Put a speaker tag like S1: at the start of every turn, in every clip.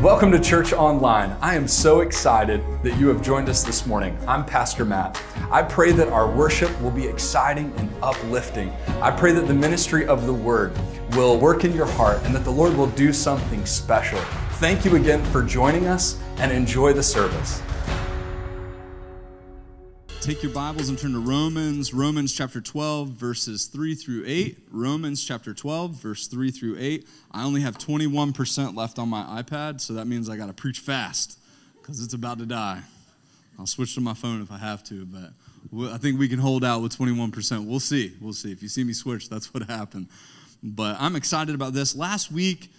S1: Welcome to Church Online. I am so excited that you have joined us this morning. I'm Pastor Matt. I pray that our worship will be exciting and uplifting. I pray that the ministry of the Word will work in your heart and that the Lord will do something special. Thank you again for joining us and enjoy the service.
S2: Take your Bibles and turn to Romans, Romans chapter 12, verses 3 through 8. Romans chapter 12, verse 3 through 8. I only have 21% left on my iPad, so that means I got to preach fast because it's about to die. I'll switch to my phone if I have to, but I think we can hold out with 21%. We'll see. We'll see. If you see me switch, that's what happened. But I'm excited about this. Last week,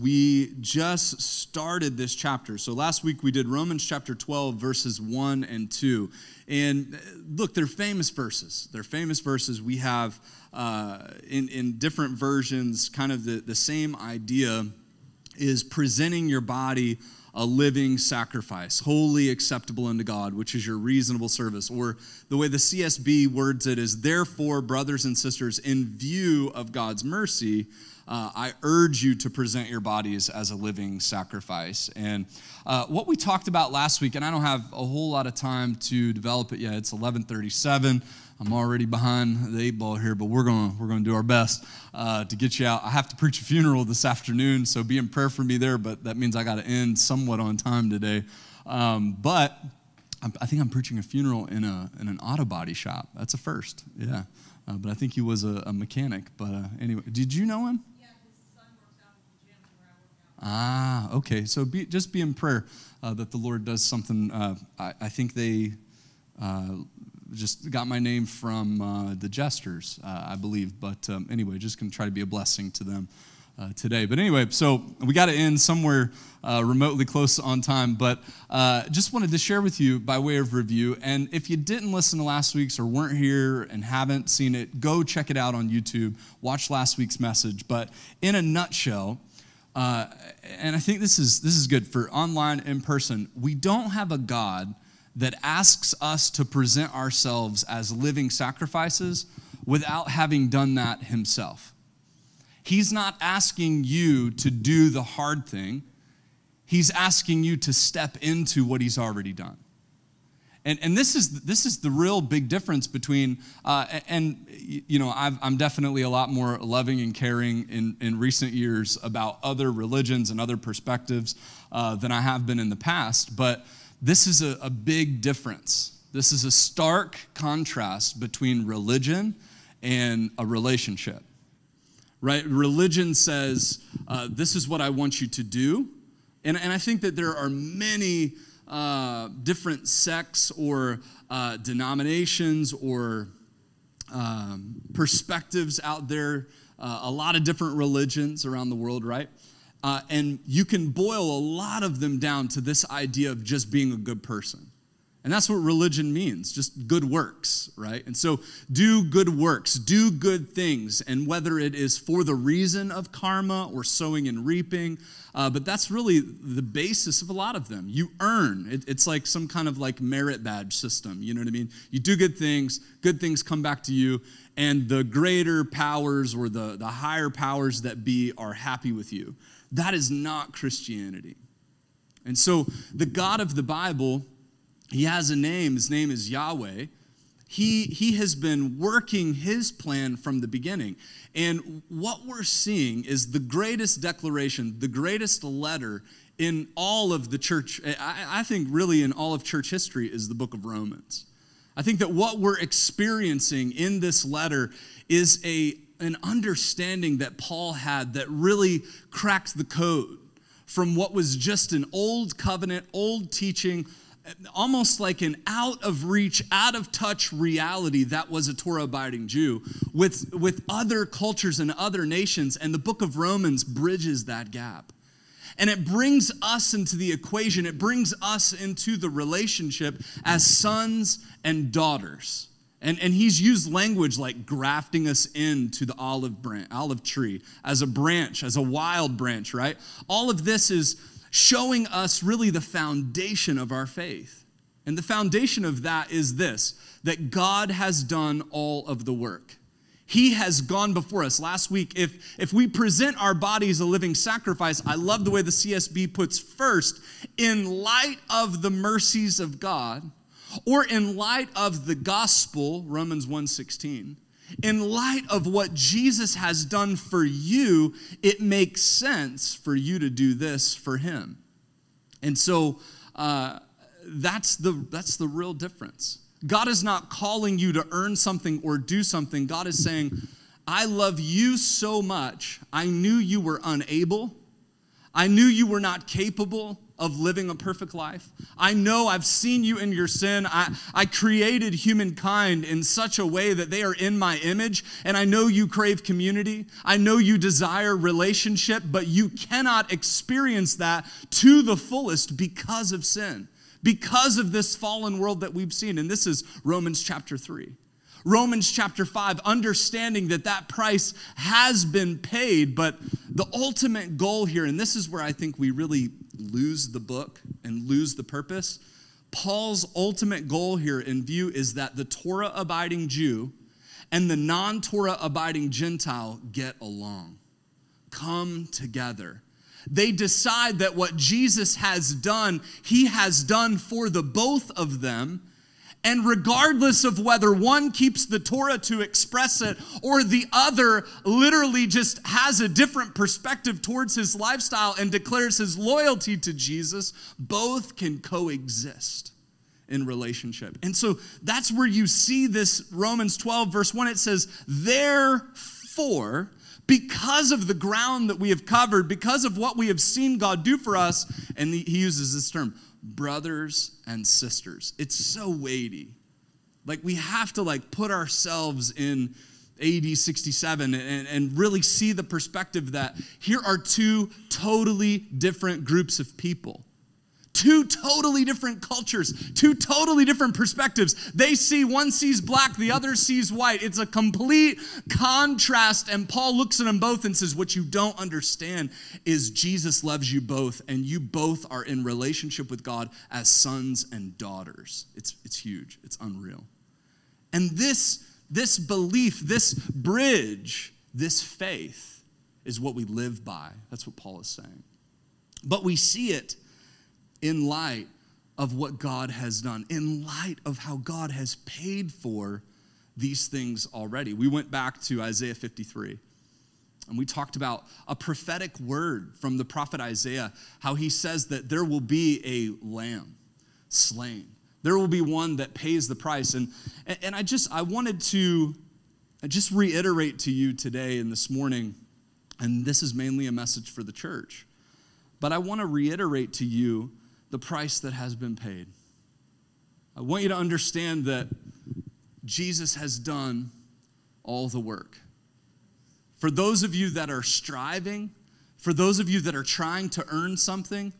S2: we just started this chapter. So last week we did Romans chapter 12, verses 1 and 2. And uh, look, they're famous verses. They're famous verses. We have uh, in, in different versions kind of the, the same idea is presenting your body a living sacrifice, holy acceptable unto God, which is your reasonable service. Or the way the CSB words it is, therefore, brothers and sisters, in view of God's mercy, uh, I urge you to present your bodies as a living sacrifice. And uh, what we talked about last week, and I don't have a whole lot of time to develop it yet. It's 11:37. I'm already behind the eight ball here, but we're gonna we're gonna do our best uh, to get you out. I have to preach a funeral this afternoon, so be in prayer for me there. But that means I got to end somewhat on time today. Um, but I think I'm preaching a funeral in a in an auto body shop. That's a first, yeah. Uh, but I think he was a, a mechanic. But uh, anyway, did you know him? Ah, okay. So be, just be in prayer uh, that the Lord does something. Uh, I, I, think they uh, just got my name from uh, the Jesters, uh, I believe. But um, anyway, just going to try to be a blessing to them uh, today. But anyway, so we got to end somewhere remotely close on time. But just wanted to share with you by way of review. And if you didn't listen to last week's or weren't here and haven't seen it, go check it out on YouTube. Watch last week's message. But in a nutshell, uh, and I think this is, this is good for online, in person. We don't have a God that asks us to present ourselves as living sacrifices without having done that himself. He's not asking you to do the hard thing, He's asking you to step into what He's already done. And, and this, is, this is the real big difference between, uh, and you know, i am definitely a lot more loving and caring in, in recent years about other religions and other perspectives uh, than I have been in the past. But this is a, a big difference. This is a stark contrast between religion and a relationship. Right? Religion says, uh, this is what I want you to do. And, and I think that there are many uh, different sects or uh, denominations or um, perspectives out there, uh, a lot of different religions around the world, right? Uh, and you can boil a lot of them down to this idea of just being a good person. And that's what religion means, just good works, right? And so do good works, do good things. And whether it is for the reason of karma or sowing and reaping, uh, but that's really the basis of a lot of them. You earn, it, it's like some kind of like merit badge system, you know what I mean? You do good things, good things come back to you, and the greater powers or the, the higher powers that be are happy with you. That is not Christianity. And so the God of the Bible, he has a name. His name is Yahweh. He, he has been working his plan from the beginning. And what we're seeing is the greatest declaration, the greatest letter in all of the church, I, I think really in all of church history, is the book of Romans. I think that what we're experiencing in this letter is a, an understanding that Paul had that really cracked the code from what was just an old covenant, old teaching almost like an out of reach, out of touch reality that was a Torah abiding Jew with, with other cultures and other nations. And the book of Romans bridges that gap. And it brings us into the equation, it brings us into the relationship as sons and daughters. And, and he's used language like grafting us into the olive branch, olive tree as a branch, as a wild branch, right? All of this is showing us really the foundation of our faith. And the foundation of that is this that God has done all of the work. He has gone before us. Last week, if, if we present our bodies a living sacrifice, I love the way the CSB puts first, in light of the mercies of God, or in light of the gospel, Romans 1:16. In light of what Jesus has done for you, it makes sense for you to do this for him. And so uh, that's, the, that's the real difference. God is not calling you to earn something or do something. God is saying, I love you so much. I knew you were unable. I knew you were not capable of living a perfect life. I know I've seen you in your sin. I, I created humankind in such a way that they are in my image, and I know you crave community. I know you desire relationship, but you cannot experience that to the fullest because of sin because of this fallen world that we've seen. And this is Romans chapter 3. Romans chapter 5, understanding that that price has been paid, but the ultimate goal here, and this is where I think we really lose the book and lose the purpose. Paul's ultimate goal here in view is that the Torah abiding Jew and the non Torah abiding Gentile get along, come together they decide that what Jesus has done, he has done for the both of them. And regardless of whether one keeps the Torah to express it or the other literally just has a different perspective towards his lifestyle and declares his loyalty to Jesus, both can coexist in relationship. And so that's where you see this Romans 12, verse 1. It says, Therefore, because of the ground that we have covered, because of what we have seen God do for us. And he uses this term, brothers and sisters. It's so weighty. Like we have to like put ourselves in AD 67 and, and really see the perspective that here are two totally different groups of people two totally different cultures, two totally different perspectives. They see, one sees black, the other sees white. It's a complete contrast. And Paul looks at them both and says, What you don't understand is Jesus loves you both, and you both are in relationship with God as sons and daughters. It's, it's huge, it's unreal. And this, this belief, this bridge, this faith is what we live by. That's what Paul is saying. But we see it in light of what God has done, in light of how God has paid for these things already. We went back to Isaiah 53 and we talked about a prophetic word from the prophet Isaiah, how he says that there will be a lamb slain. There will be one that pays the price. And, and I just, I wanted to just reiterate to you today and this morning, and this is mainly a message for the church, but I want to reiterate to you the price that has been paid. I want you to understand that Jesus has done all the work. For those of you that are striving, for those of you that are trying to earn something,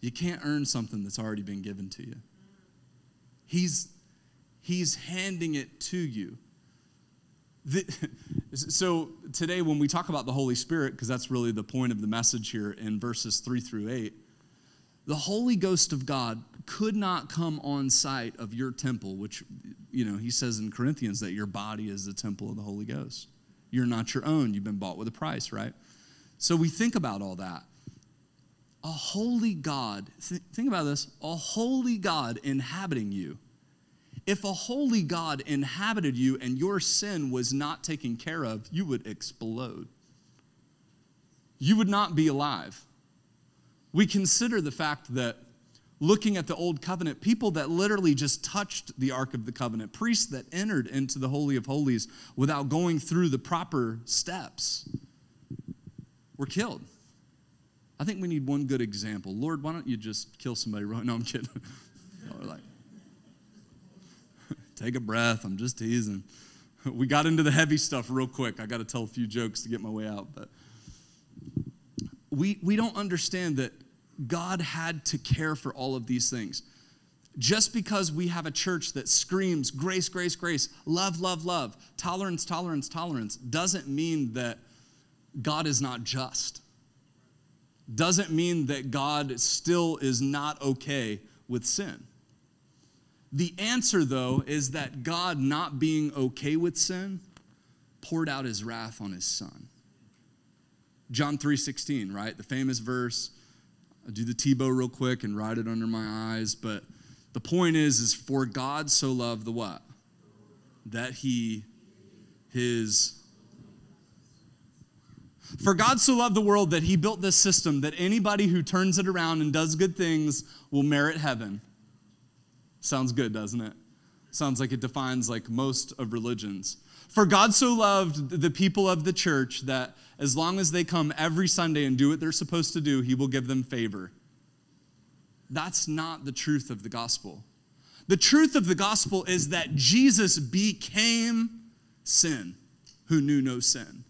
S2: you can't earn something that's already been given to you. He's, he's handing it to you. The, so, today, when we talk about the Holy Spirit, because that's really the point of the message here in verses 3 through 8, the Holy Ghost of God could not come on site of your temple, which, you know, he says in Corinthians that your body is the temple of the Holy Ghost. You're not your own. You've been bought with a price, right? So we think about all that. A holy God, th- think about this a holy God inhabiting you. If a holy God inhabited you and your sin was not taken care of, you would explode. You would not be alive we consider the fact that looking at the old covenant, people that literally just touched the Ark of the Covenant, priests that entered into the Holy of Holies without going through the proper steps, were killed. I think we need one good example. Lord, why don't you just kill somebody right No, I'm kidding. or like, take a breath. I'm just teasing. We got into the heavy stuff real quick. I got to tell a few jokes to get my way out, but we, we don't understand that God had to care for all of these things. Just because we have a church that screams grace, grace, grace, love, love, love, tolerance, tolerance, tolerance, doesn't mean that God is not just. Doesn't mean that God still is not okay with sin. The answer, though, is that God not being okay with sin poured out his wrath on his son. John 3:16, right? The famous verse. I'll do the Tebow real quick and write it under my eyes, but the point is is for God so loved the what? That he his for God so loved the world that he built this system that anybody who turns it around and does good things will merit heaven. Sounds good, doesn't it? Sounds like it defines like most of religions. For God so loved the people of the church that as long as they come every Sunday and do what they're supposed to do, he will give them favor. That's not the truth of the gospel. The truth of the gospel is that Jesus became sin who knew no sin.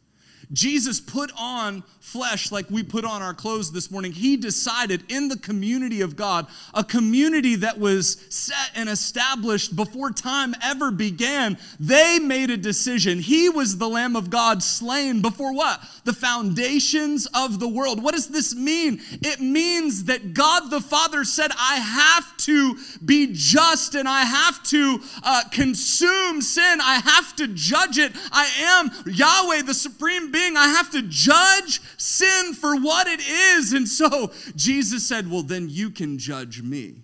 S2: Jesus put on flesh like we put on our clothes this morning. He decided in the community of God, a community that was set and established before time ever began, they made a decision. He was the Lamb of God slain before what? The foundations of the world. What does this mean? It means that God the Father said, I have to be just and I have to uh, consume sin. I have to judge it. I am Yahweh, the supreme being I have to judge sin for what it is. And so Jesus said, Well, then you can judge me.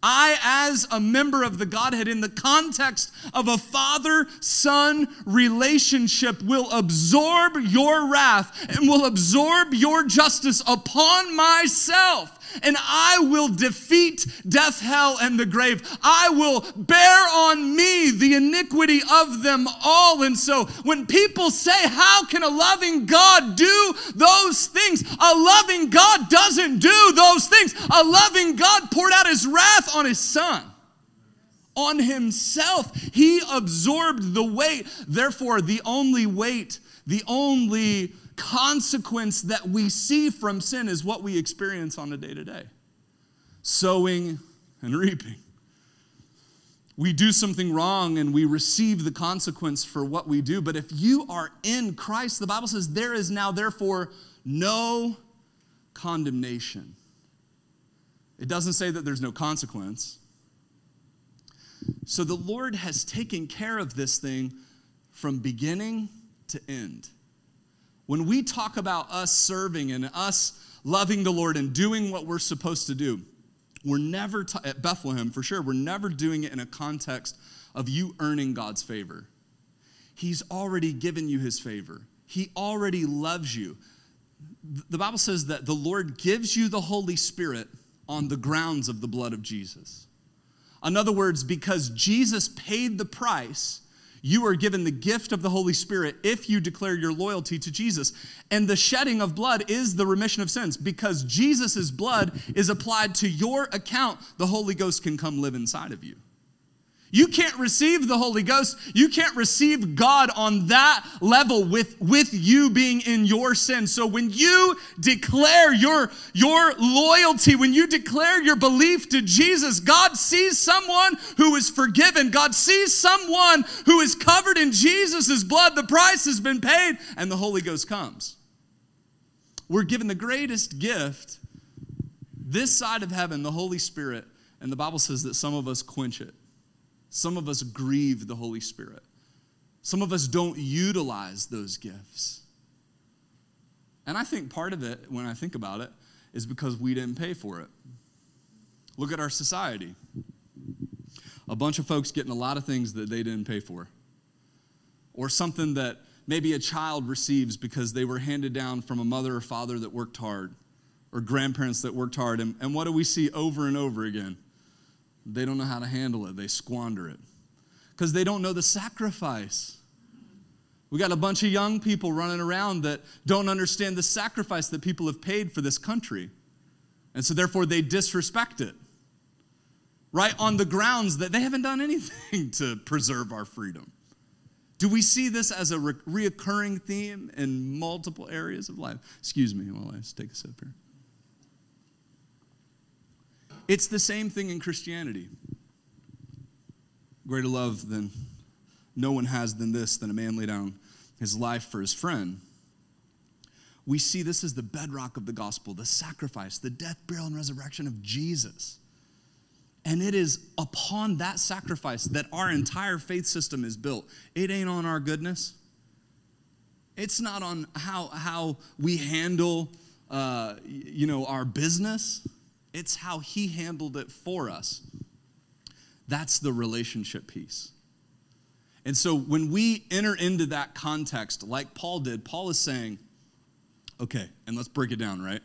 S2: I, as a member of the Godhead, in the context of a father son relationship, will absorb your wrath and will absorb your justice upon myself and I will defeat death, hell, and the grave. I will bear on me the iniquity of them all. And so when people say, How can a loving God do those things? A loving God doesn't do those things. A loving God poured out his wrath on his son on himself. He absorbed the weight. Therefore, the only weight, the only consequence that we see from sin is what we experience on a day to day sowing and reaping. We do something wrong and we receive the consequence for what we do. But if you are in Christ, the Bible says there is now, therefore, no condemnation. It doesn't say that there's no consequence. So the Lord has taken care of this thing from beginning to end. When we talk about us serving and us loving the Lord and doing what we're supposed to do, we're never, t- at Bethlehem for sure, we're never doing it in a context of you earning God's favor. He's already given you his favor, He already loves you. The Bible says that the Lord gives you the Holy Spirit on the grounds of the blood of Jesus. In other words, because Jesus paid the price, you are given the gift of the Holy Spirit if you declare your loyalty to Jesus. And the shedding of blood is the remission of sins. Because Jesus' blood is applied to your account, the Holy Ghost can come live inside of you. You can't receive the Holy Ghost. You can't receive God on that level with, with you being in your sin. So when you declare your, your loyalty, when you declare your belief to Jesus, God sees someone who is forgiven. God sees someone who is covered in Jesus' blood. The price has been paid, and the Holy Ghost comes. We're given the greatest gift this side of heaven, the Holy Spirit, and the Bible says that some of us quench it. Some of us grieve the Holy Spirit. Some of us don't utilize those gifts. And I think part of it, when I think about it, is because we didn't pay for it. Look at our society. A bunch of folks getting a lot of things that they didn't pay for. Or something that maybe a child receives because they were handed down from a mother or father that worked hard, or grandparents that worked hard. And, and what do we see over and over again? They don't know how to handle it, they squander it because they don't know the sacrifice. We got a bunch of young people running around that don't understand the sacrifice that people have paid for this country. And so, therefore, they disrespect it, right? On the grounds that they haven't done anything to preserve our freedom. Do we see this as a re- reoccurring theme in multiple areas of life? Excuse me while I take a sip here. It's the same thing in Christianity. Greater love than no one has than this, than a man lay down his life for his friend. We see this as the bedrock of the gospel, the sacrifice, the death, burial, and resurrection of Jesus. And it is upon that sacrifice that our entire faith system is built. It ain't on our goodness. It's not on how, how we handle, uh, you know, our business. It's how he handled it for us. That's the relationship piece. And so when we enter into that context, like Paul did, Paul is saying, okay, and let's break it down, right?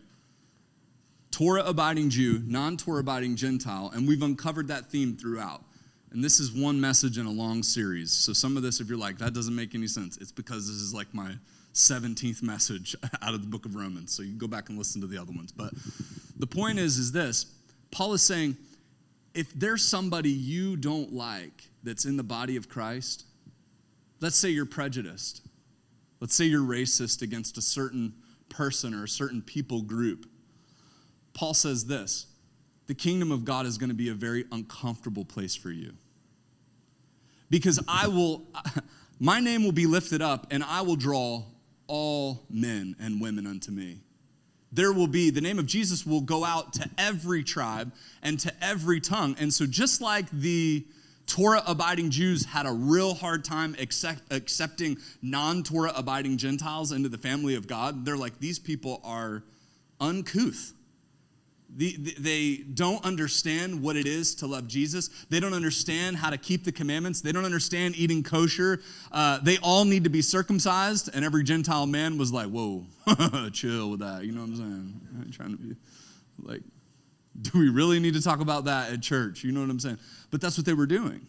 S2: Torah abiding Jew, non Torah abiding Gentile, and we've uncovered that theme throughout. And this is one message in a long series. So some of this, if you're like, that doesn't make any sense, it's because this is like my 17th message out of the book of Romans. So you can go back and listen to the other ones. But the point is, is this Paul is saying, if there's somebody you don't like that's in the body of Christ, Let's say you're prejudiced. Let's say you're racist against a certain person or a certain people group. Paul says this the kingdom of God is going to be a very uncomfortable place for you. Because I will, my name will be lifted up, and I will draw all men and women unto me. There will be, the name of Jesus will go out to every tribe and to every tongue. And so, just like the Torah abiding Jews had a real hard time accept, accepting non Torah abiding Gentiles into the family of God. They're like, these people are uncouth. The, the, they don't understand what it is to love Jesus. They don't understand how to keep the commandments. They don't understand eating kosher. Uh, they all need to be circumcised. And every Gentile man was like, whoa, chill with that. You know what I'm saying? I'm trying to be like, do we really need to talk about that at church? You know what I'm saying? But that's what they were doing.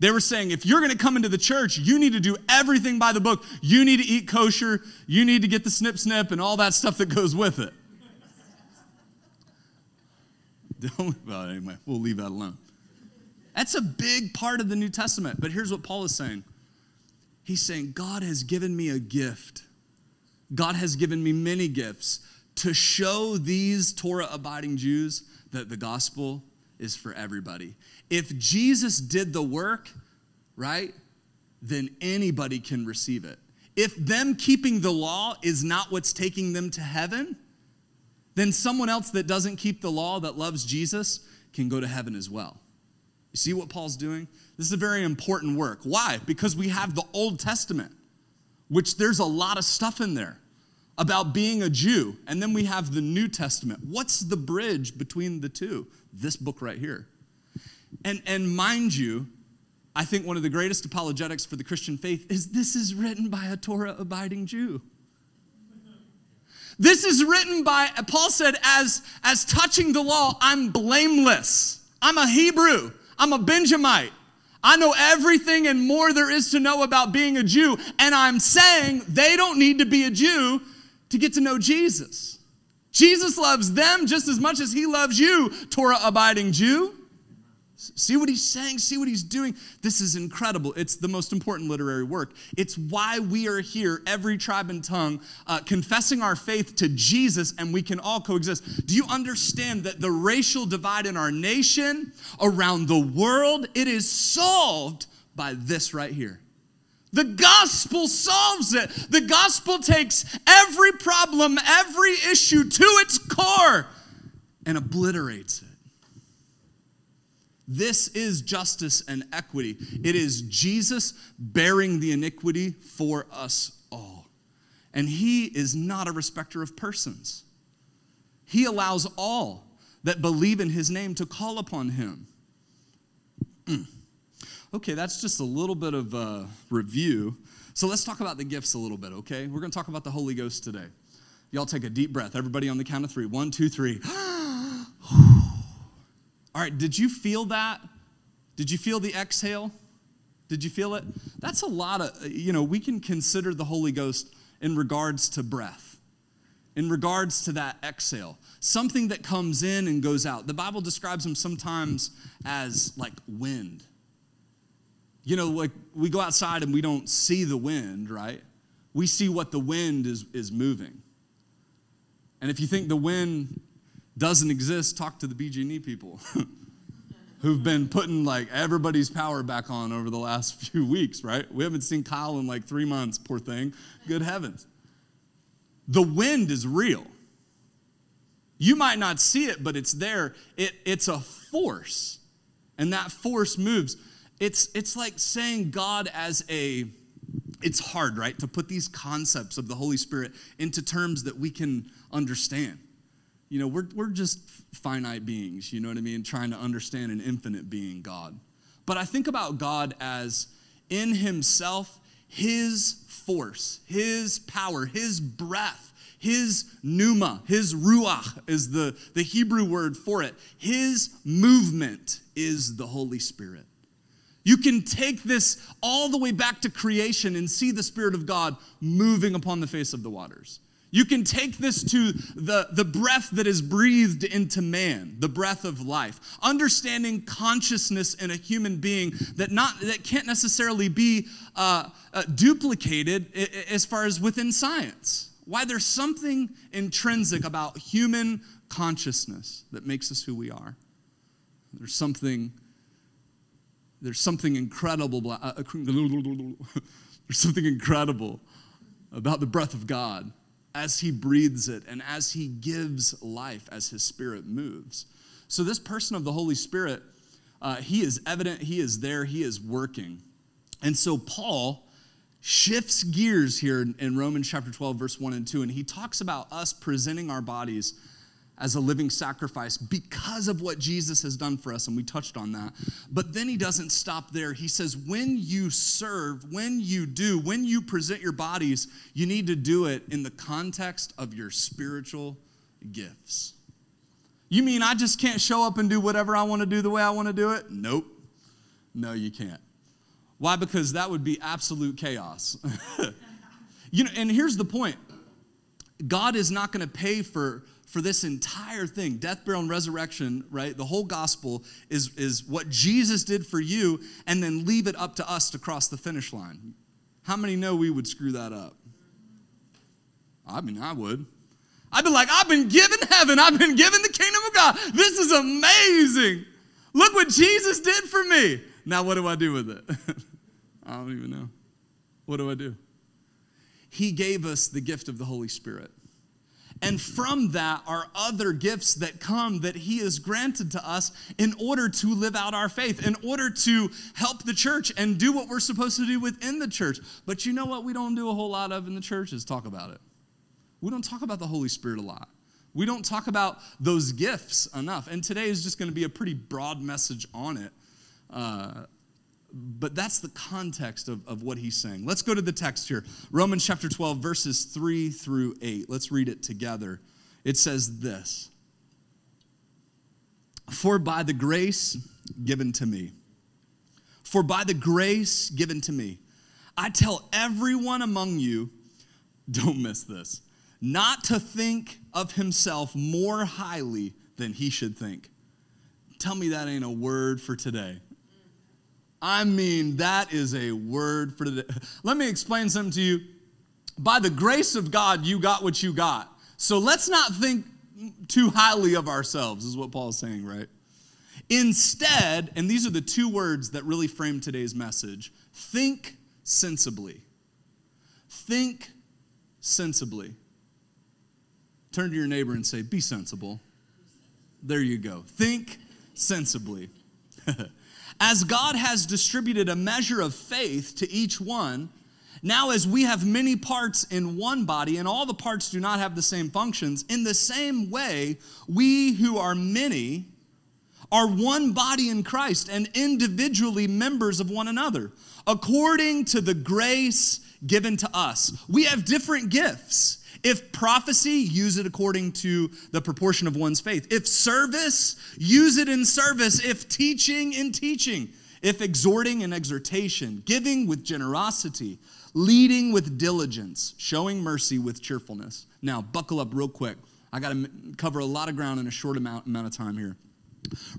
S2: They were saying, if you're going to come into the church, you need to do everything by the book. You need to eat kosher. You need to get the snip snip and all that stuff that goes with it. Well, anyway, we'll leave that alone. That's a big part of the New Testament. But here's what Paul is saying He's saying, God has given me a gift. God has given me many gifts to show these Torah abiding Jews that the gospel is for everybody. If Jesus did the work, right, then anybody can receive it. If them keeping the law is not what's taking them to heaven, then someone else that doesn't keep the law that loves Jesus can go to heaven as well. You see what Paul's doing? This is a very important work. Why? Because we have the Old Testament, which there's a lot of stuff in there about being a Jew, and then we have the New Testament. What's the bridge between the two? This book right here. And, and mind you, I think one of the greatest apologetics for the Christian faith is this is written by a Torah abiding Jew. This is written by, Paul said, as, as touching the law, I'm blameless. I'm a Hebrew. I'm a Benjamite. I know everything and more there is to know about being a Jew. And I'm saying they don't need to be a Jew to get to know Jesus. Jesus loves them just as much as he loves you, Torah abiding Jew. See what he's saying? See what he's doing? This is incredible. It's the most important literary work. It's why we are here, every tribe and tongue, uh, confessing our faith to Jesus, and we can all coexist. Do you understand that the racial divide in our nation, around the world, it is solved by this right here? The gospel solves it. The gospel takes every problem, every issue to its core and obliterates it. This is justice and equity. It is Jesus bearing the iniquity for us all. And he is not a respecter of persons. He allows all that believe in his name to call upon him. Okay, that's just a little bit of a review. So let's talk about the gifts a little bit, okay? We're gonna talk about the Holy Ghost today. Y'all take a deep breath. Everybody on the count of three. One, two, three. All right, did you feel that? Did you feel the exhale? Did you feel it? That's a lot of, you know, we can consider the Holy Ghost in regards to breath, in regards to that exhale, something that comes in and goes out. The Bible describes him sometimes as like wind you know, like we go outside and we don't see the wind, right? We see what the wind is, is moving. And if you think the wind doesn't exist, talk to the BG&E people who've been putting like everybody's power back on over the last few weeks, right? We haven't seen Kyle in like three months, poor thing. Good heavens. The wind is real. You might not see it, but it's there. It, it's a force, and that force moves. It's, it's like saying God as a, it's hard, right, to put these concepts of the Holy Spirit into terms that we can understand. You know, we're, we're just finite beings, you know what I mean, trying to understand an infinite being, God. But I think about God as in Himself, His force, His power, His breath, His pneuma, His ruach is the, the Hebrew word for it. His movement is the Holy Spirit. You can take this all the way back to creation and see the Spirit of God moving upon the face of the waters. You can take this to the, the breath that is breathed into man, the breath of life. Understanding consciousness in a human being that, not, that can't necessarily be uh, uh, duplicated as far as within science. Why there's something intrinsic about human consciousness that makes us who we are. There's something there's something incredible. Uh, there's something incredible about the breath of God as He breathes it and as He gives life as His Spirit moves. So, this person of the Holy Spirit, uh, He is evident, He is there, He is working. And so, Paul shifts gears here in Romans chapter 12, verse 1 and 2, and he talks about us presenting our bodies as a living sacrifice because of what Jesus has done for us, and we touched on that. But then he doesn't stop there. He says, when you serve, when you do, when you present your bodies, you need to do it in the context of your spiritual gifts. You mean I just can't show up and do whatever I want to do the way I want to do it? Nope. No, you can't. Why? Because that would be absolute chaos. you know, and here's the point God is not going to pay for for this entire thing death burial and resurrection right? The whole gospel is is what jesus did for you and then leave it up to us to cross the finish line. How many know we would screw that up? I mean i would. I'd be like i've been given heaven. I've been given the kingdom of god. This is amazing. Look what jesus did for me. Now what do i do with it? I don't even know. What do i do? He gave us the gift of the holy spirit and from that are other gifts that come that He has granted to us in order to live out our faith, in order to help the church and do what we're supposed to do within the church. But you know what we don't do a whole lot of in the church is talk about it. We don't talk about the Holy Spirit a lot. We don't talk about those gifts enough. And today is just going to be a pretty broad message on it. Uh, but that's the context of, of what he's saying. Let's go to the text here Romans chapter 12, verses 3 through 8. Let's read it together. It says this For by the grace given to me, for by the grace given to me, I tell everyone among you, don't miss this, not to think of himself more highly than he should think. Tell me that ain't a word for today. I mean, that is a word for today. Let me explain something to you. By the grace of God, you got what you got. So let's not think too highly of ourselves, is what Paul's saying, right? Instead, and these are the two words that really frame today's message think sensibly. Think sensibly. Turn to your neighbor and say, Be sensible. There you go. Think sensibly. As God has distributed a measure of faith to each one, now as we have many parts in one body and all the parts do not have the same functions, in the same way, we who are many are one body in Christ and individually members of one another, according to the grace given to us. We have different gifts if prophecy, use it according to the proportion of one's faith. If service, use it in service. If teaching, in teaching. If exhorting, in exhortation. Giving with generosity. Leading with diligence. Showing mercy with cheerfulness. Now, buckle up real quick. I got to cover a lot of ground in a short amount, amount of time here.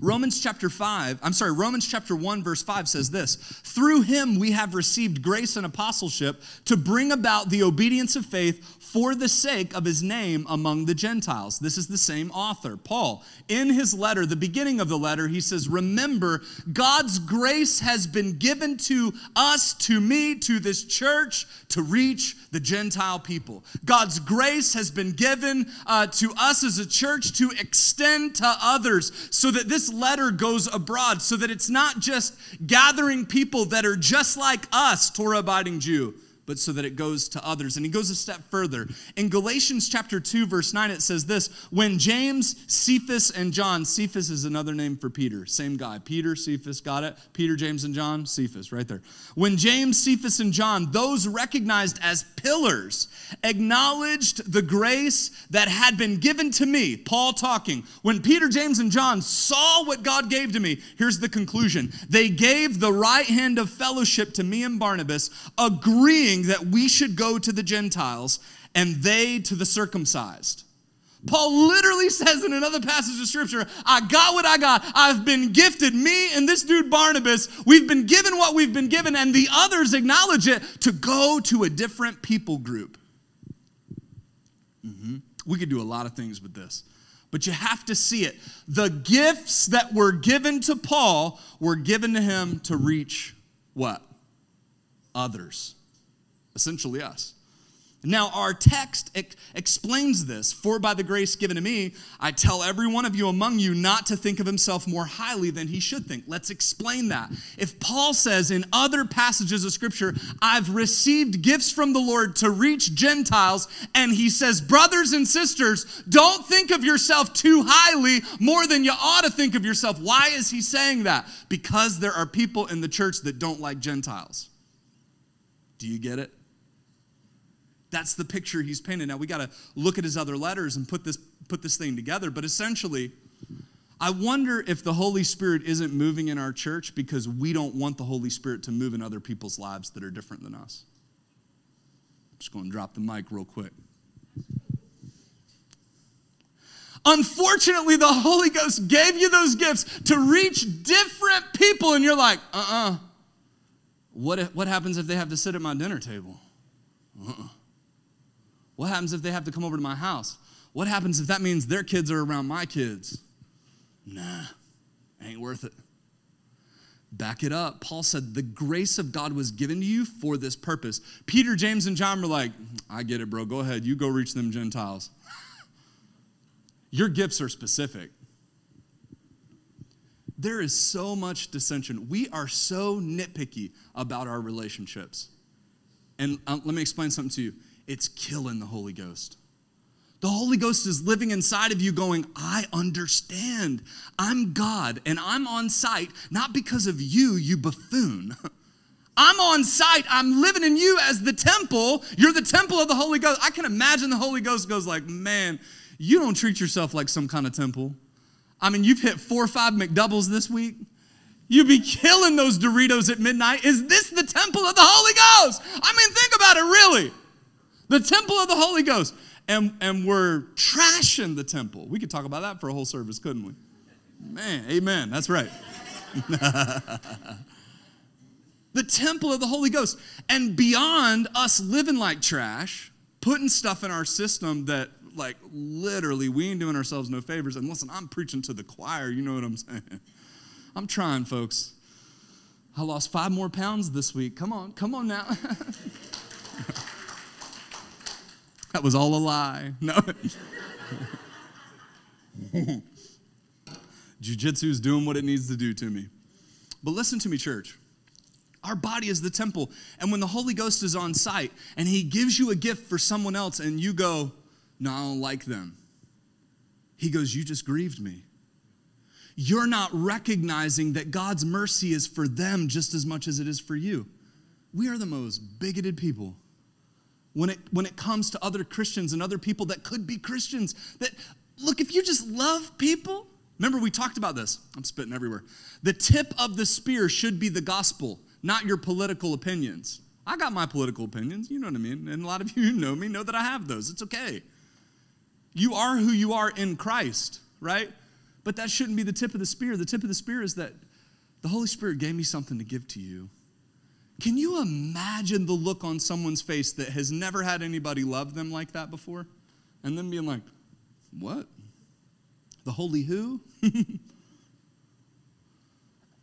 S2: Romans chapter 5, I'm sorry, Romans chapter 1, verse 5 says this Through him we have received grace and apostleship to bring about the obedience of faith for the sake of his name among the Gentiles. This is the same author, Paul. In his letter, the beginning of the letter, he says, Remember, God's grace has been given to us, to me, to this church, to reach the Gentile people. God's grace has been given uh, to us as a church to extend to others so that this letter goes abroad, so that it's not just gathering people that are just like us, Torah abiding Jew but so that it goes to others. And he goes a step further. In Galatians chapter 2, verse 9, it says this When James, Cephas, and John, Cephas is another name for Peter, same guy. Peter, Cephas, got it? Peter, James, and John, Cephas, right there. When James, Cephas, and John, those recognized as pillars, acknowledged the grace that had been given to me, Paul talking, when Peter, James, and John saw what God gave to me, here's the conclusion. They gave the right hand of fellowship to me and Barnabas, agreeing that we should go to the Gentiles and they to the circumcised. Paul literally says in another passage of scripture, I got what I got. I've been gifted. Me and this dude Barnabas, we've been given what we've been given, and the others acknowledge it to go to a different people group. Mm-hmm. We could do a lot of things with this, but you have to see it. The gifts that were given to Paul were given to him to reach what? Others essentially us. Now, our text ex- explains this. For by the grace given to me, I tell every one of you among you not to think of himself more highly than he should think. Let's explain that. If Paul says in other passages of Scripture, I've received gifts from the Lord to reach Gentiles, and he says, brothers and sisters, don't think of yourself too highly more than you ought to think of yourself. Why is he saying that? Because there are people in the church that don't like Gentiles. Do you get it? That's the picture he's painted. Now we got to look at his other letters and put this put this thing together, but essentially I wonder if the Holy Spirit isn't moving in our church because we don't want the Holy Spirit to move in other people's lives that are different than us. I'm just going to drop the mic real quick. Unfortunately, the Holy Ghost gave you those gifts to reach different people, and you're like, uh uh-uh. uh. What, what happens if they have to sit at my dinner table? Uh-uh. What happens if they have to come over to my house? What happens if that means their kids are around my kids? Nah, ain't worth it. Back it up. Paul said, The grace of God was given to you for this purpose. Peter, James, and John were like, I get it, bro. Go ahead. You go reach them Gentiles. Your gifts are specific. There is so much dissension. We are so nitpicky about our relationships. And uh, let me explain something to you it's killing the Holy Ghost. The Holy Ghost is living inside of you, going, I understand. I'm God, and I'm on site, not because of you, you buffoon. I'm on site. I'm living in you as the temple. You're the temple of the Holy Ghost. I can imagine the Holy Ghost goes like, man, you don't treat yourself like some kind of temple. I mean, you've hit four or five McDoubles this week. You be killing those Doritos at midnight. Is this the temple of the Holy Ghost? I mean, think about it really. The temple of the Holy Ghost. And, and we're trashing the temple. We could talk about that for a whole service, couldn't we? Man, amen. That's right. the temple of the Holy Ghost. And beyond us living like trash, putting stuff in our system that, like, literally, we ain't doing ourselves no favors. And listen, I'm preaching to the choir. You know what I'm saying? I'm trying, folks. I lost five more pounds this week. Come on, come on now. That was all a lie. No. Jiu is doing what it needs to do to me. But listen to me, church. Our body is the temple. And when the Holy Ghost is on site and He gives you a gift for someone else and you go, No, I don't like them, He goes, You just grieved me. You're not recognizing that God's mercy is for them just as much as it is for you. We are the most bigoted people when it, when it comes to other Christians and other people that could be Christians. That, look, if you just love people, remember we talked about this. I'm spitting everywhere. The tip of the spear should be the gospel, not your political opinions. I got my political opinions, you know what I mean? And a lot of you who know me know that I have those. It's okay. You are who you are in Christ, right? But that shouldn't be the tip of the spear. The tip of the spear is that the Holy Spirit gave me something to give to you. Can you imagine the look on someone's face that has never had anybody love them like that before? And then being like, what? The holy who?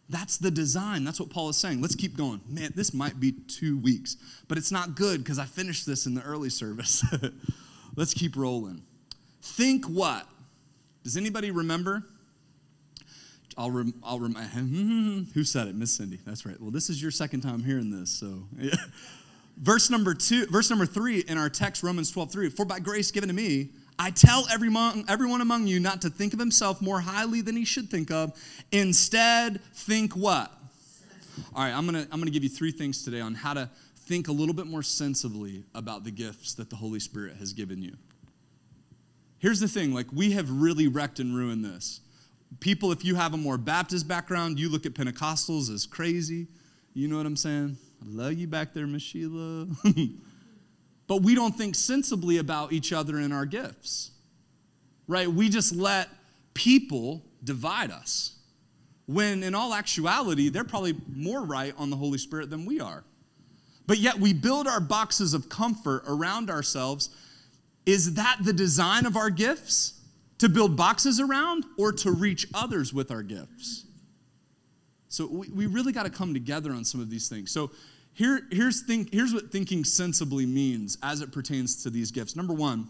S2: That's the design. That's what Paul is saying. Let's keep going. Man, this might be two weeks, but it's not good because I finished this in the early service. Let's keep rolling. Think what? Does anybody remember? I'll, rem, I'll rem, who said it? Miss Cindy. That's right. Well, this is your second time hearing this, so verse number two, verse number three in our text, Romans 12, 3, for by grace given to me, I tell everyone, everyone among you not to think of himself more highly than he should think of. Instead, think what? All right, I'm gonna, I'm gonna give you three things today on how to think a little bit more sensibly about the gifts that the Holy Spirit has given you. Here's the thing like, we have really wrecked and ruined this. People, if you have a more Baptist background, you look at Pentecostals as crazy. You know what I'm saying? I love you back there, Miss Sheila. but we don't think sensibly about each other and our gifts, right? We just let people divide us. When in all actuality, they're probably more right on the Holy Spirit than we are. But yet we build our boxes of comfort around ourselves. Is that the design of our gifts? To build boxes around or to reach others with our gifts? So we, we really got to come together on some of these things. So here, here's, think, here's what thinking sensibly means as it pertains to these gifts. Number one,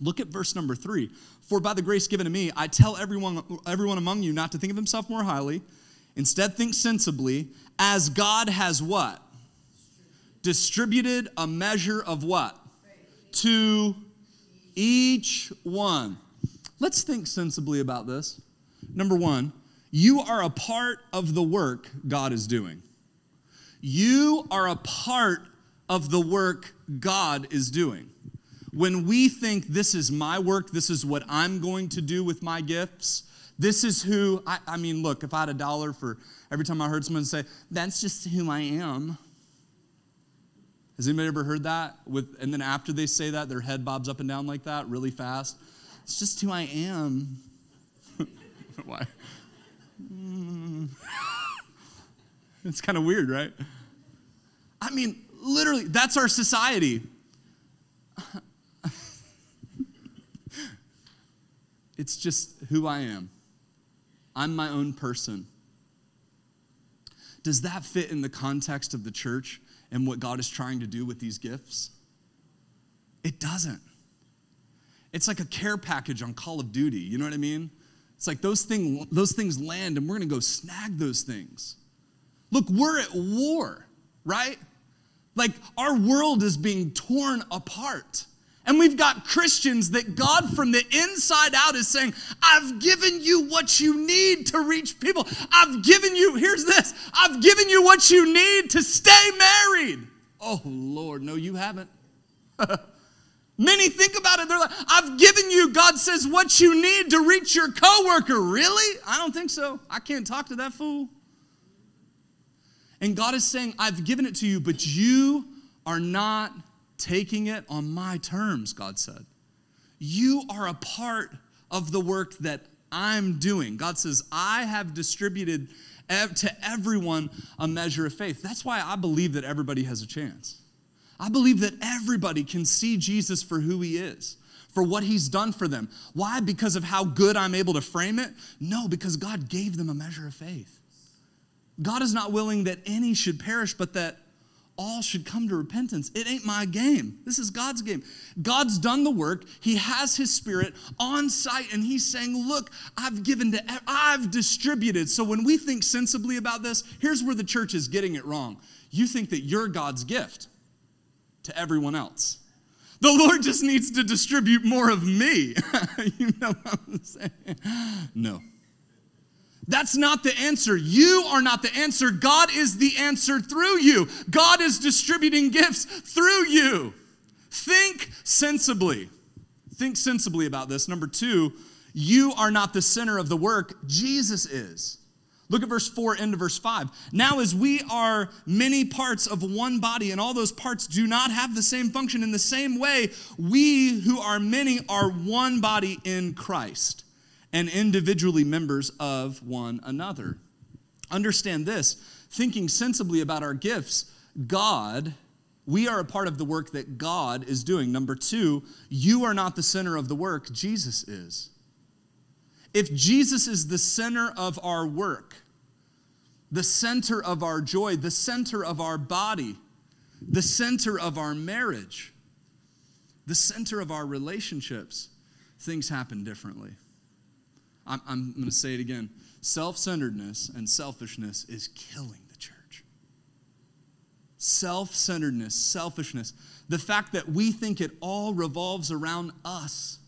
S2: look at verse number three. For by the grace given to me, I tell everyone, everyone among you not to think of himself more highly. Instead, think sensibly, as God has what? Distributed a measure of what? To each one. Let's think sensibly about this. Number one, you are a part of the work God is doing. You are a part of the work God is doing. When we think this is my work, this is what I'm going to do with my gifts, this is who, I, I mean, look, if I had a dollar for every time I heard someone say, that's just who I am. Has anybody ever heard that? With, and then after they say that, their head bobs up and down like that really fast. It's just who I am. Why? Mm. It's kind of weird, right? I mean, literally, that's our society. it's just who I am. I'm my own person. Does that fit in the context of the church and what God is trying to do with these gifts? It doesn't. It's like a care package on Call of Duty. You know what I mean? It's like those, thing, those things land and we're to go snag those things. Look, we're at war, right? Like our world is being torn apart. And we've got Christians that God from the inside out is saying, I've given you what you need to reach people. I've given you, here's this, I've given you what you need to stay married. Oh, Lord, no, you haven't. Many think about it. They're like, I've given you, God says, what you need to reach your coworker. Really? I don't think so. I can't talk to that fool. And God is saying, I've given it to you, but you are not taking it on my terms, God said. You are a part of the work that I'm doing. God says, I have distributed to everyone a measure of faith. That's why I believe that everybody has a chance. I believe that everybody can see Jesus for who he is, for what he's done for them. Why? Because of how good I'm able to frame it? No, because God gave them a measure of faith. God is not willing that any should perish, but that all should come to repentance. It ain't my game. This is God's game. God's done the work. He has his spirit on site and he's saying, "Look, I've given to I've distributed." So when we think sensibly about this, here's where the church is getting it wrong. You think that you're God's gift to everyone else. The Lord just needs to distribute more of me. you know what I'm saying? No. That's not the answer. You are not the answer. God is the answer through you. God is distributing gifts through you. Think sensibly. Think sensibly about this. Number two, you are not the center of the work, Jesus is. Look at verse 4 into verse 5. Now, as we are many parts of one body, and all those parts do not have the same function, in the same way, we who are many are one body in Christ and individually members of one another. Understand this thinking sensibly about our gifts, God, we are a part of the work that God is doing. Number two, you are not the center of the work, Jesus is. If Jesus is the center of our work, the center of our joy, the center of our body, the center of our marriage, the center of our relationships, things happen differently. I'm, I'm going to say it again. Self centeredness and selfishness is killing the church. self centeredness, selfishness, the fact that we think it all revolves around us,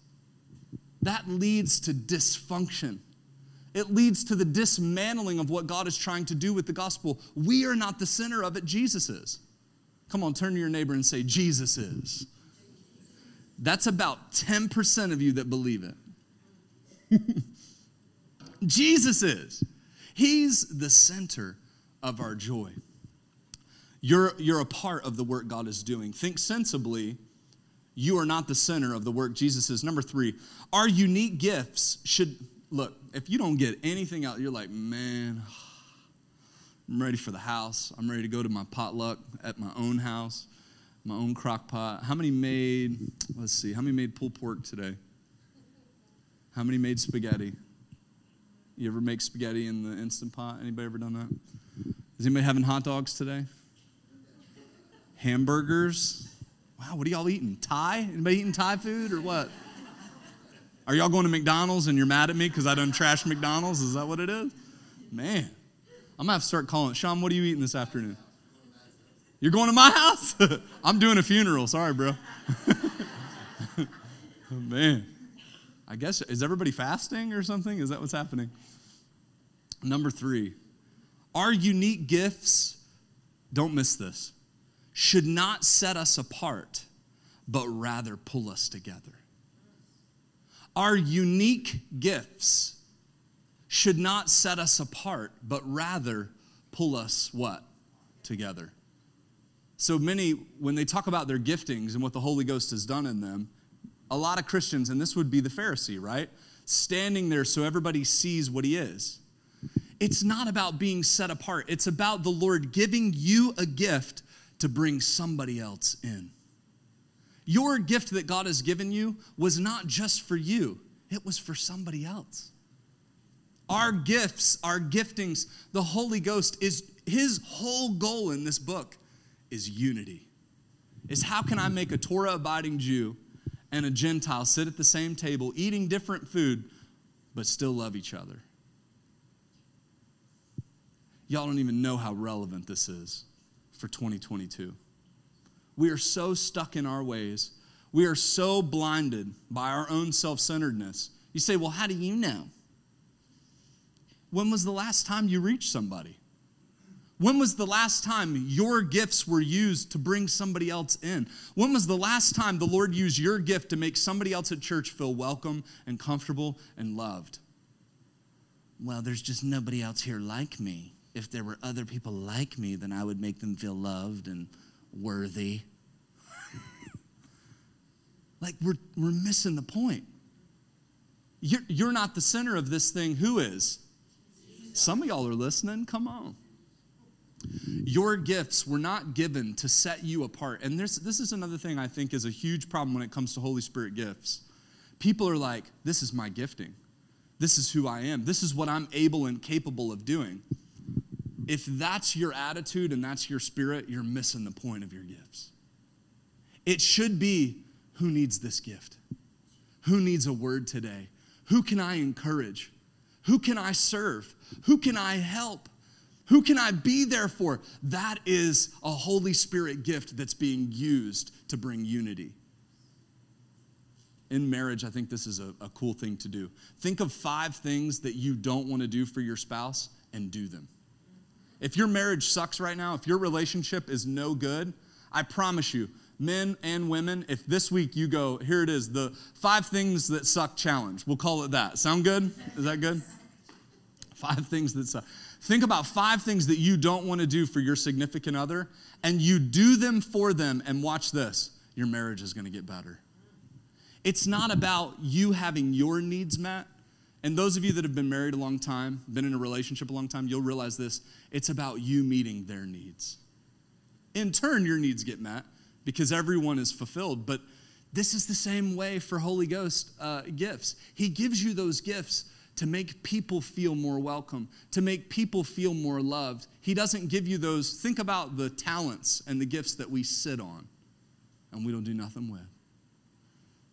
S2: that leads to dysfunction. It leads to the dismantling of what God is trying to do with the gospel. We are not the center of it, Jesus is. Come on, turn to your neighbor and say, Jesus is. That's about 10% of you that believe it. Jesus is. He's the center of our joy. You're, you're a part of the work God is doing. Think sensibly. You are not the center of the work Jesus is. Number three, our unique gifts should look, if you don't get anything out, you're like, man, I'm ready for the house. I'm ready to go to my potluck at my own house, my own crock pot. How many made, let's see, how many made pulled pork today? How many made spaghetti? You ever make spaghetti in the Instant Pot? Anybody ever done that? Is anybody having hot dogs today? Hamburgers? Wow, what are y'all eating? Thai? Anybody eating Thai food or what? Are y'all going to McDonald's and you're mad at me because I done trashed McDonald's? Is that what it is? Man, I'm gonna have to start calling. Sean, what are you eating this afternoon? You're going to my house? I'm doing a funeral. Sorry, bro. Man, I guess, is everybody fasting or something? Is that what's happening? Number three, our unique gifts, don't miss this, should not set us apart, but rather pull us together. Our unique gifts should not set us apart, but rather pull us what? Together. So many, when they talk about their giftings and what the Holy Ghost has done in them, a lot of Christians, and this would be the Pharisee, right? Standing there so everybody sees what he is. It's not about being set apart, it's about the Lord giving you a gift to bring somebody else in. Your gift that God has given you was not just for you, it was for somebody else. Our gifts, our giftings, the Holy Ghost is his whole goal in this book is unity. Is how can I make a Torah abiding Jew and a Gentile sit at the same table eating different food but still love each other? Y'all don't even know how relevant this is for 2022. We are so stuck in our ways. We are so blinded by our own self centeredness. You say, well, how do you know? When was the last time you reached somebody? When was the last time your gifts were used to bring somebody else in? When was the last time the Lord used your gift to make somebody else at church feel welcome and comfortable and loved? Well, there's just nobody else here like me if there were other people like me, then I would make them feel loved and worthy. like we're, we're missing the point. You're, you're not the center of this thing. Who is? Some of y'all are listening. Come on. Your gifts were not given to set you apart. And this, this is another thing I think is a huge problem when it comes to Holy Spirit gifts. People are like, this is my gifting. This is who I am. This is what I'm able and capable of doing if that's your attitude and that's your spirit, you're missing the point of your gifts. It should be who needs this gift? Who needs a word today? Who can I encourage? Who can I serve? Who can I help? Who can I be there for? That is a Holy Spirit gift that's being used to bring unity. In marriage, I think this is a, a cool thing to do. Think of five things that you don't want to do for your spouse and do them. If your marriage sucks right now, if your relationship is no good, I promise you, men and women, if this week you go, here it is, the five things that suck challenge. We'll call it that. Sound good? Is that good? Five things that suck. Think about five things that you don't want to do for your significant other, and you do them for them, and watch this your marriage is going to get better. It's not about you having your needs met, and those of you that have been married a long time, been in a relationship a long time, you'll realize this. It's about you meeting their needs. In turn, your needs get met because everyone is fulfilled. But this is the same way for Holy Ghost uh, gifts. He gives you those gifts to make people feel more welcome, to make people feel more loved. He doesn't give you those. Think about the talents and the gifts that we sit on and we don't do nothing with.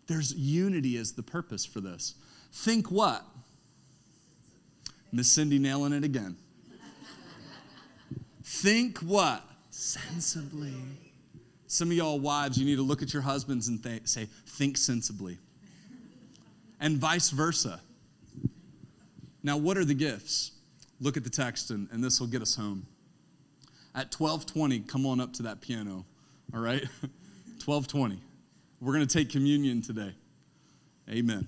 S2: There's unity as the purpose for this. Think what? Miss Cindy nailing it again. Think what? sensibly. Some of y'all wives, you need to look at your husbands and th- say, think sensibly. And vice versa. Now, what are the gifts? Look at the text, and, and this will get us home. At 1220, come on up to that piano, all right? 1220. We're going to take communion today. Amen.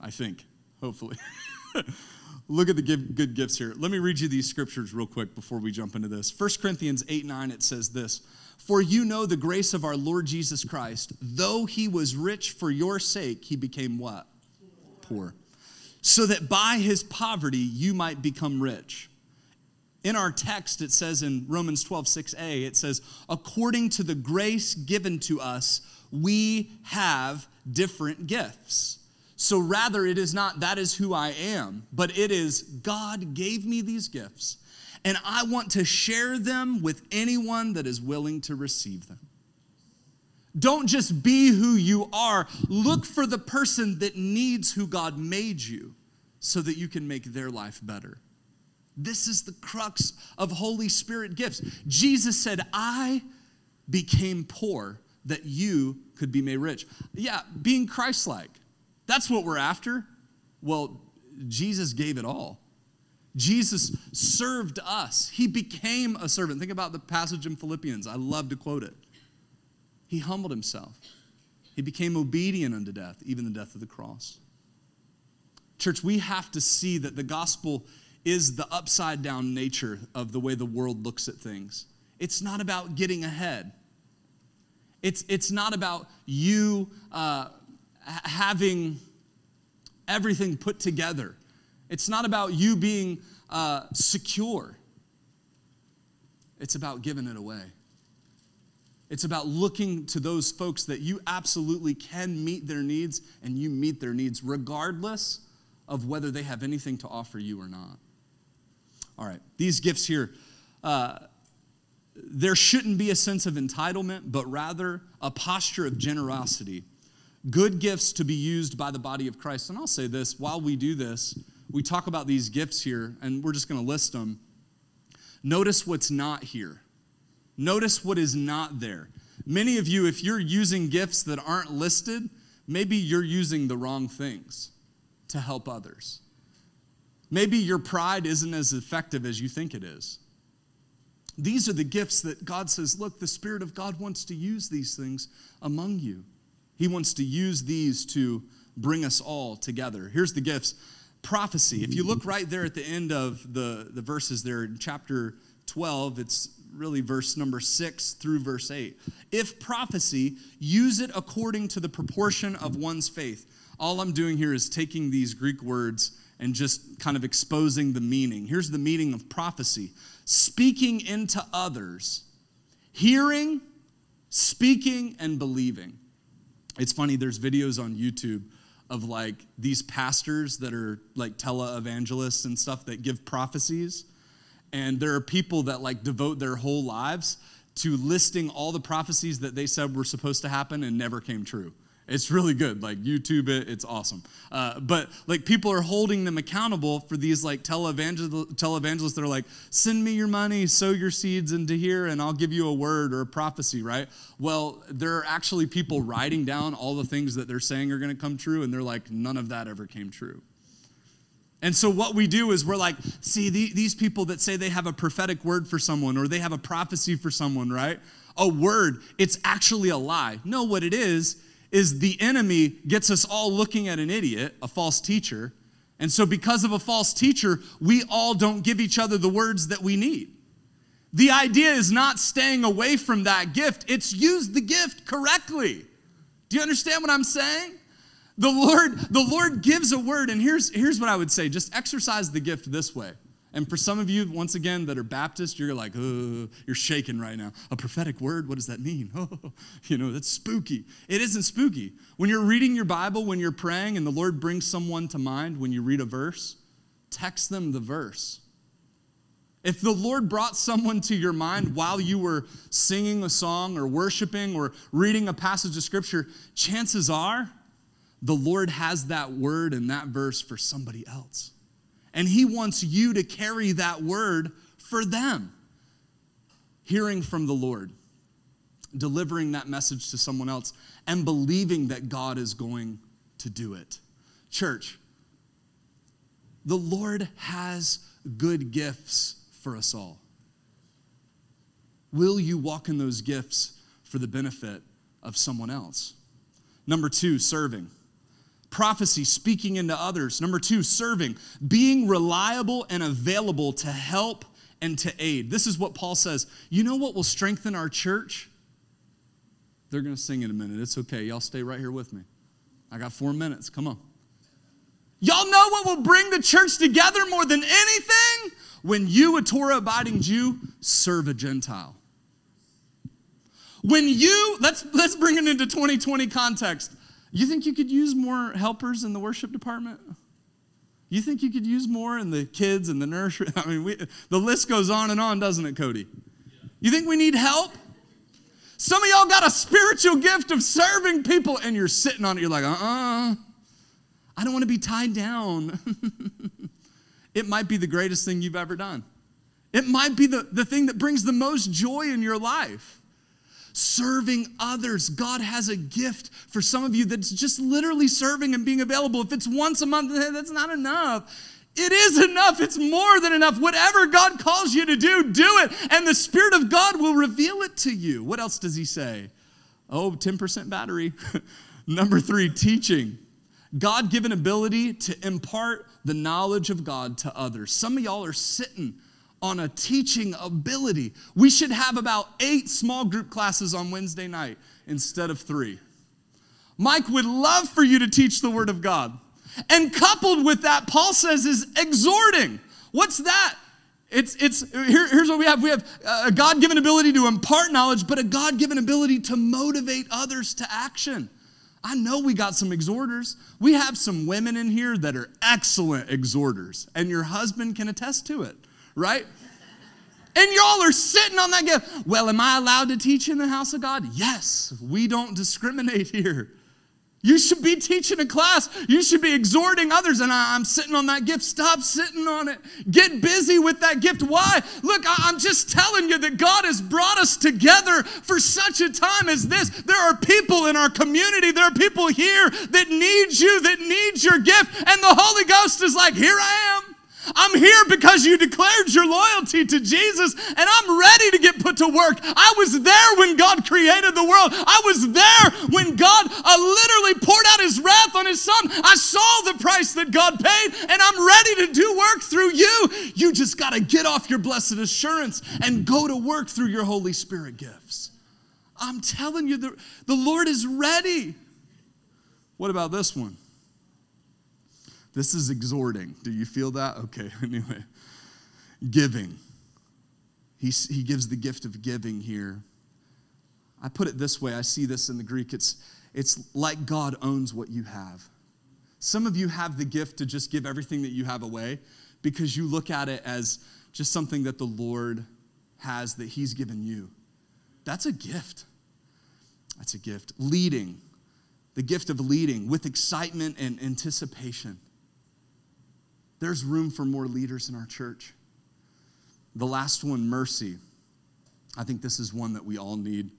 S2: I think, hopefully. Look at the good gifts here. Let me read you these scriptures real quick before we jump into this. 1 Corinthians 8 9, it says this For you know the grace of our Lord Jesus Christ, though he was rich for your sake, he became what? Poor. So that by his poverty you might become rich. In our text, it says in Romans 12, 6a, it says, according to the grace given to us, we have different gifts. So rather, it is not that is who I am, but it is God gave me these gifts, and I want to share them with anyone that is willing to receive them. Don't just be who you are, look for the person that needs who God made you so that you can make their life better. This is the crux of Holy Spirit gifts. Jesus said, I became poor that you could be made rich. Yeah, being Christ like. That's what we're after. Well, Jesus gave it all. Jesus served us. He became a servant. Think about the passage in Philippians. I love to quote it. He humbled himself. He became obedient unto death, even the death of the cross. Church, we have to see that the gospel is the upside down nature of the way the world looks at things. It's not about getting ahead. It's, it's not about you uh, having everything put together. It's not about you being uh, secure. It's about giving it away. It's about looking to those folks that you absolutely can meet their needs and you meet their needs regardless of whether they have anything to offer you or not. All right, these gifts here, uh, there shouldn't be a sense of entitlement, but rather a posture of generosity good gifts to be used by the body of Christ. And I'll say this while we do this, we talk about these gifts here, and we're just going to list them. Notice what's not here. Notice what is not there. Many of you, if you're using gifts that aren't listed, maybe you're using the wrong things to help others. Maybe your pride isn't as effective as you think it is. These are the gifts that God says, look, the Spirit of God wants to use these things among you. He wants to use these to bring us all together. Here's the gifts prophecy. If you look right there at the end of the, the verses there in chapter 12, it's really verse number 6 through verse 8. If prophecy, use it according to the proportion of one's faith. All I'm doing here is taking these Greek words and just kind of exposing the meaning. Here's the meaning of prophecy speaking into others, hearing, speaking, and believing. It's funny, there's videos on YouTube of like these pastors that are like televangelists and stuff that give prophecies. And there are people that like devote their whole lives to listing all the prophecies that they said were supposed to happen and never came true. It's really good. Like YouTube it, it's awesome. Uh, but like people are holding them accountable for these like televangel- televangelists that are like, send me your money, sow your seeds into here, and I'll give you a word or a prophecy, right? Well, there are actually people writing down all the things that they're saying are going to come true, and they're like, none of that ever came true. And so, what we do is we're like, see, these people that say they have a prophetic word for someone or they have a prophecy for someone, right? A word, it's actually a lie. No, what it is, is the enemy gets us all looking at an idiot, a false teacher. And so, because of a false teacher, we all don't give each other the words that we need. The idea is not staying away from that gift, it's use the gift correctly. Do you understand what I'm saying? The Lord, the Lord gives a word, and here's, here's what I would say just exercise the gift this way. And for some of you, once again, that are Baptist, you're like, oh, you're shaking right now. A prophetic word, what does that mean? Oh, you know, that's spooky. It isn't spooky. When you're reading your Bible, when you're praying, and the Lord brings someone to mind when you read a verse, text them the verse. If the Lord brought someone to your mind while you were singing a song or worshiping or reading a passage of scripture, chances are the Lord has that word and that verse for somebody else and He wants you to carry that word for them. hearing from the Lord, delivering that message to someone else, and believing that God is going to do it. Church, the Lord has good gifts for us all. Will you walk in those gifts for the benefit of someone else? Number two, serving. Prophecy, speaking into others. Number two, serving, being reliable and available to help and to aid. This is what Paul says. You know what will strengthen our church? They're going to sing in a minute. It's okay. Y'all stay right here with me. I got four minutes. Come on. Y'all know what will bring the church together more than anything? When you, a Torah abiding Jew, serve a Gentile. When you, let's, let's bring it into 2020 context. You think you could use more helpers in the worship department? You think you could use more in the kids and the nursery? I mean, we, the list goes on and on, doesn't it, Cody? You think we need help? Some of y'all got a spiritual gift of serving people and you're sitting on it. You're like, uh uh-uh. uh I don't want to be tied down. it might be the greatest thing you've ever done. It might be the, the thing that brings the most joy in your life. Serving others. God has a gift for some of you that's just literally serving and being available. If it's once a month, that's not enough. It is enough. It's more than enough. Whatever God calls you to do, do it. And the Spirit of God will reveal it to you. What else does He say? Oh, 10% battery. Number three, teaching. God given ability to impart the knowledge of God to others. Some of y'all are sitting on a teaching ability. We should have about eight small group classes on Wednesday night instead of three. Mike would love for you to teach the Word of God. And coupled with that, Paul says is exhorting. What's that? It's, it's here, here's what we have we have a God given ability to impart knowledge, but a God given ability to motivate others to action. I know we got some exhorters. We have some women in here that are excellent exhorters, and your husband can attest to it, right? And y'all are sitting on that gift. Well, am I allowed to teach in the house of God? Yes, we don't discriminate here. You should be teaching a class. You should be exhorting others. And I, am sitting on that gift. Stop sitting on it. Get busy with that gift. Why? Look, I, I'm just telling you that God has brought us together for such a time as this. There are people in our community, there are people here that need you, that need your gift. And the Holy Ghost is like, here I am. I'm here because you declared your loyalty to Jesus, and I'm ready to get put to work. I was there when God created the world. I was there when God uh, literally poured out his wrath on his son. I saw the price that God paid, and I'm ready to do work through you. You just got to get off your blessed assurance and go to work through your Holy Spirit gifts. I'm telling you, the, the Lord is ready. What about this one? This is exhorting. Do you feel that? Okay, anyway. Giving. He, he gives the gift of giving here. I put it this way I see this in the Greek. It's, it's like God owns what you have. Some of you have the gift to just give everything that you have away because you look at it as just something that the Lord has that He's given you. That's a gift. That's a gift. Leading, the gift of leading with excitement and anticipation. There's room for more leaders in our church. The last one, mercy. I think this is one that we all need.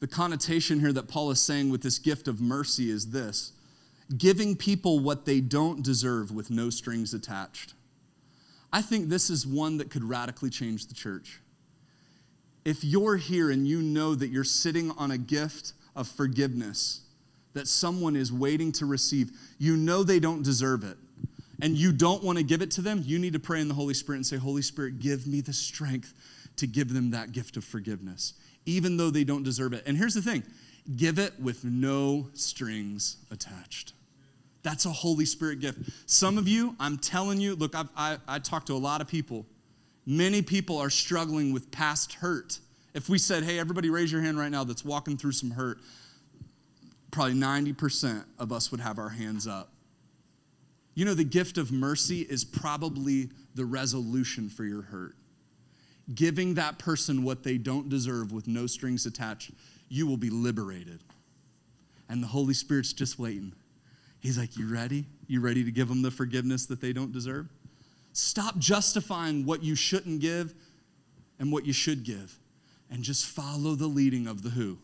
S2: The connotation here that Paul is saying with this gift of mercy is this giving people what they don't deserve with no strings attached. I think this is one that could radically change the church. If you're here and you know that you're sitting on a gift of forgiveness that someone is waiting to receive, you know they don't deserve it and you don't want to give it to them, you need to pray in the Holy Spirit and say, Holy Spirit, give me the strength to give them that gift of forgiveness, even though they don't deserve it. And here's the thing give it with no strings attached. That's a Holy Spirit gift. Some of you, I'm telling you, look, I've, I, I talked to a lot of people. Many people are struggling with past hurt. If we said, hey, everybody raise your hand right now that's walking through some hurt, probably 90% of us would have our hands up. You know, the gift of mercy is probably the resolution for your hurt. Giving that person what they don't deserve with no strings attached, you will be liberated. And the Holy Spirit's just waiting. He's like, You ready? You ready to give them the forgiveness that they don't deserve? Stop justifying what you shouldn't give and what you should give.
S3: and just follow the leading of the who?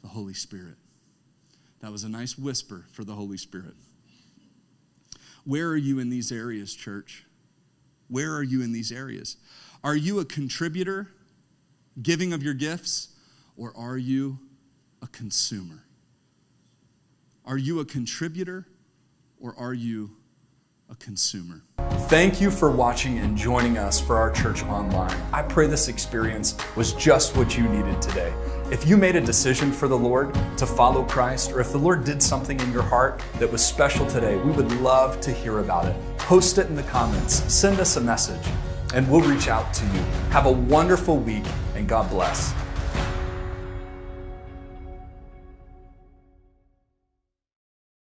S3: The Holy Spirit. That was a nice whisper for the Holy Spirit. Where are you in these areas, church? Where are you in these areas? Are you a contributor, giving of your gifts, or are you a consumer? Are you a contributor, or are you a consumer?
S2: Thank you for watching and joining us for our church online. I pray this experience was just what you needed today. If you made a decision for the Lord to follow Christ, or if the Lord did something in your heart that was special today, we would love to hear about it. Post it in the comments, send us a message, and we'll reach out to you. Have a wonderful week, and God bless.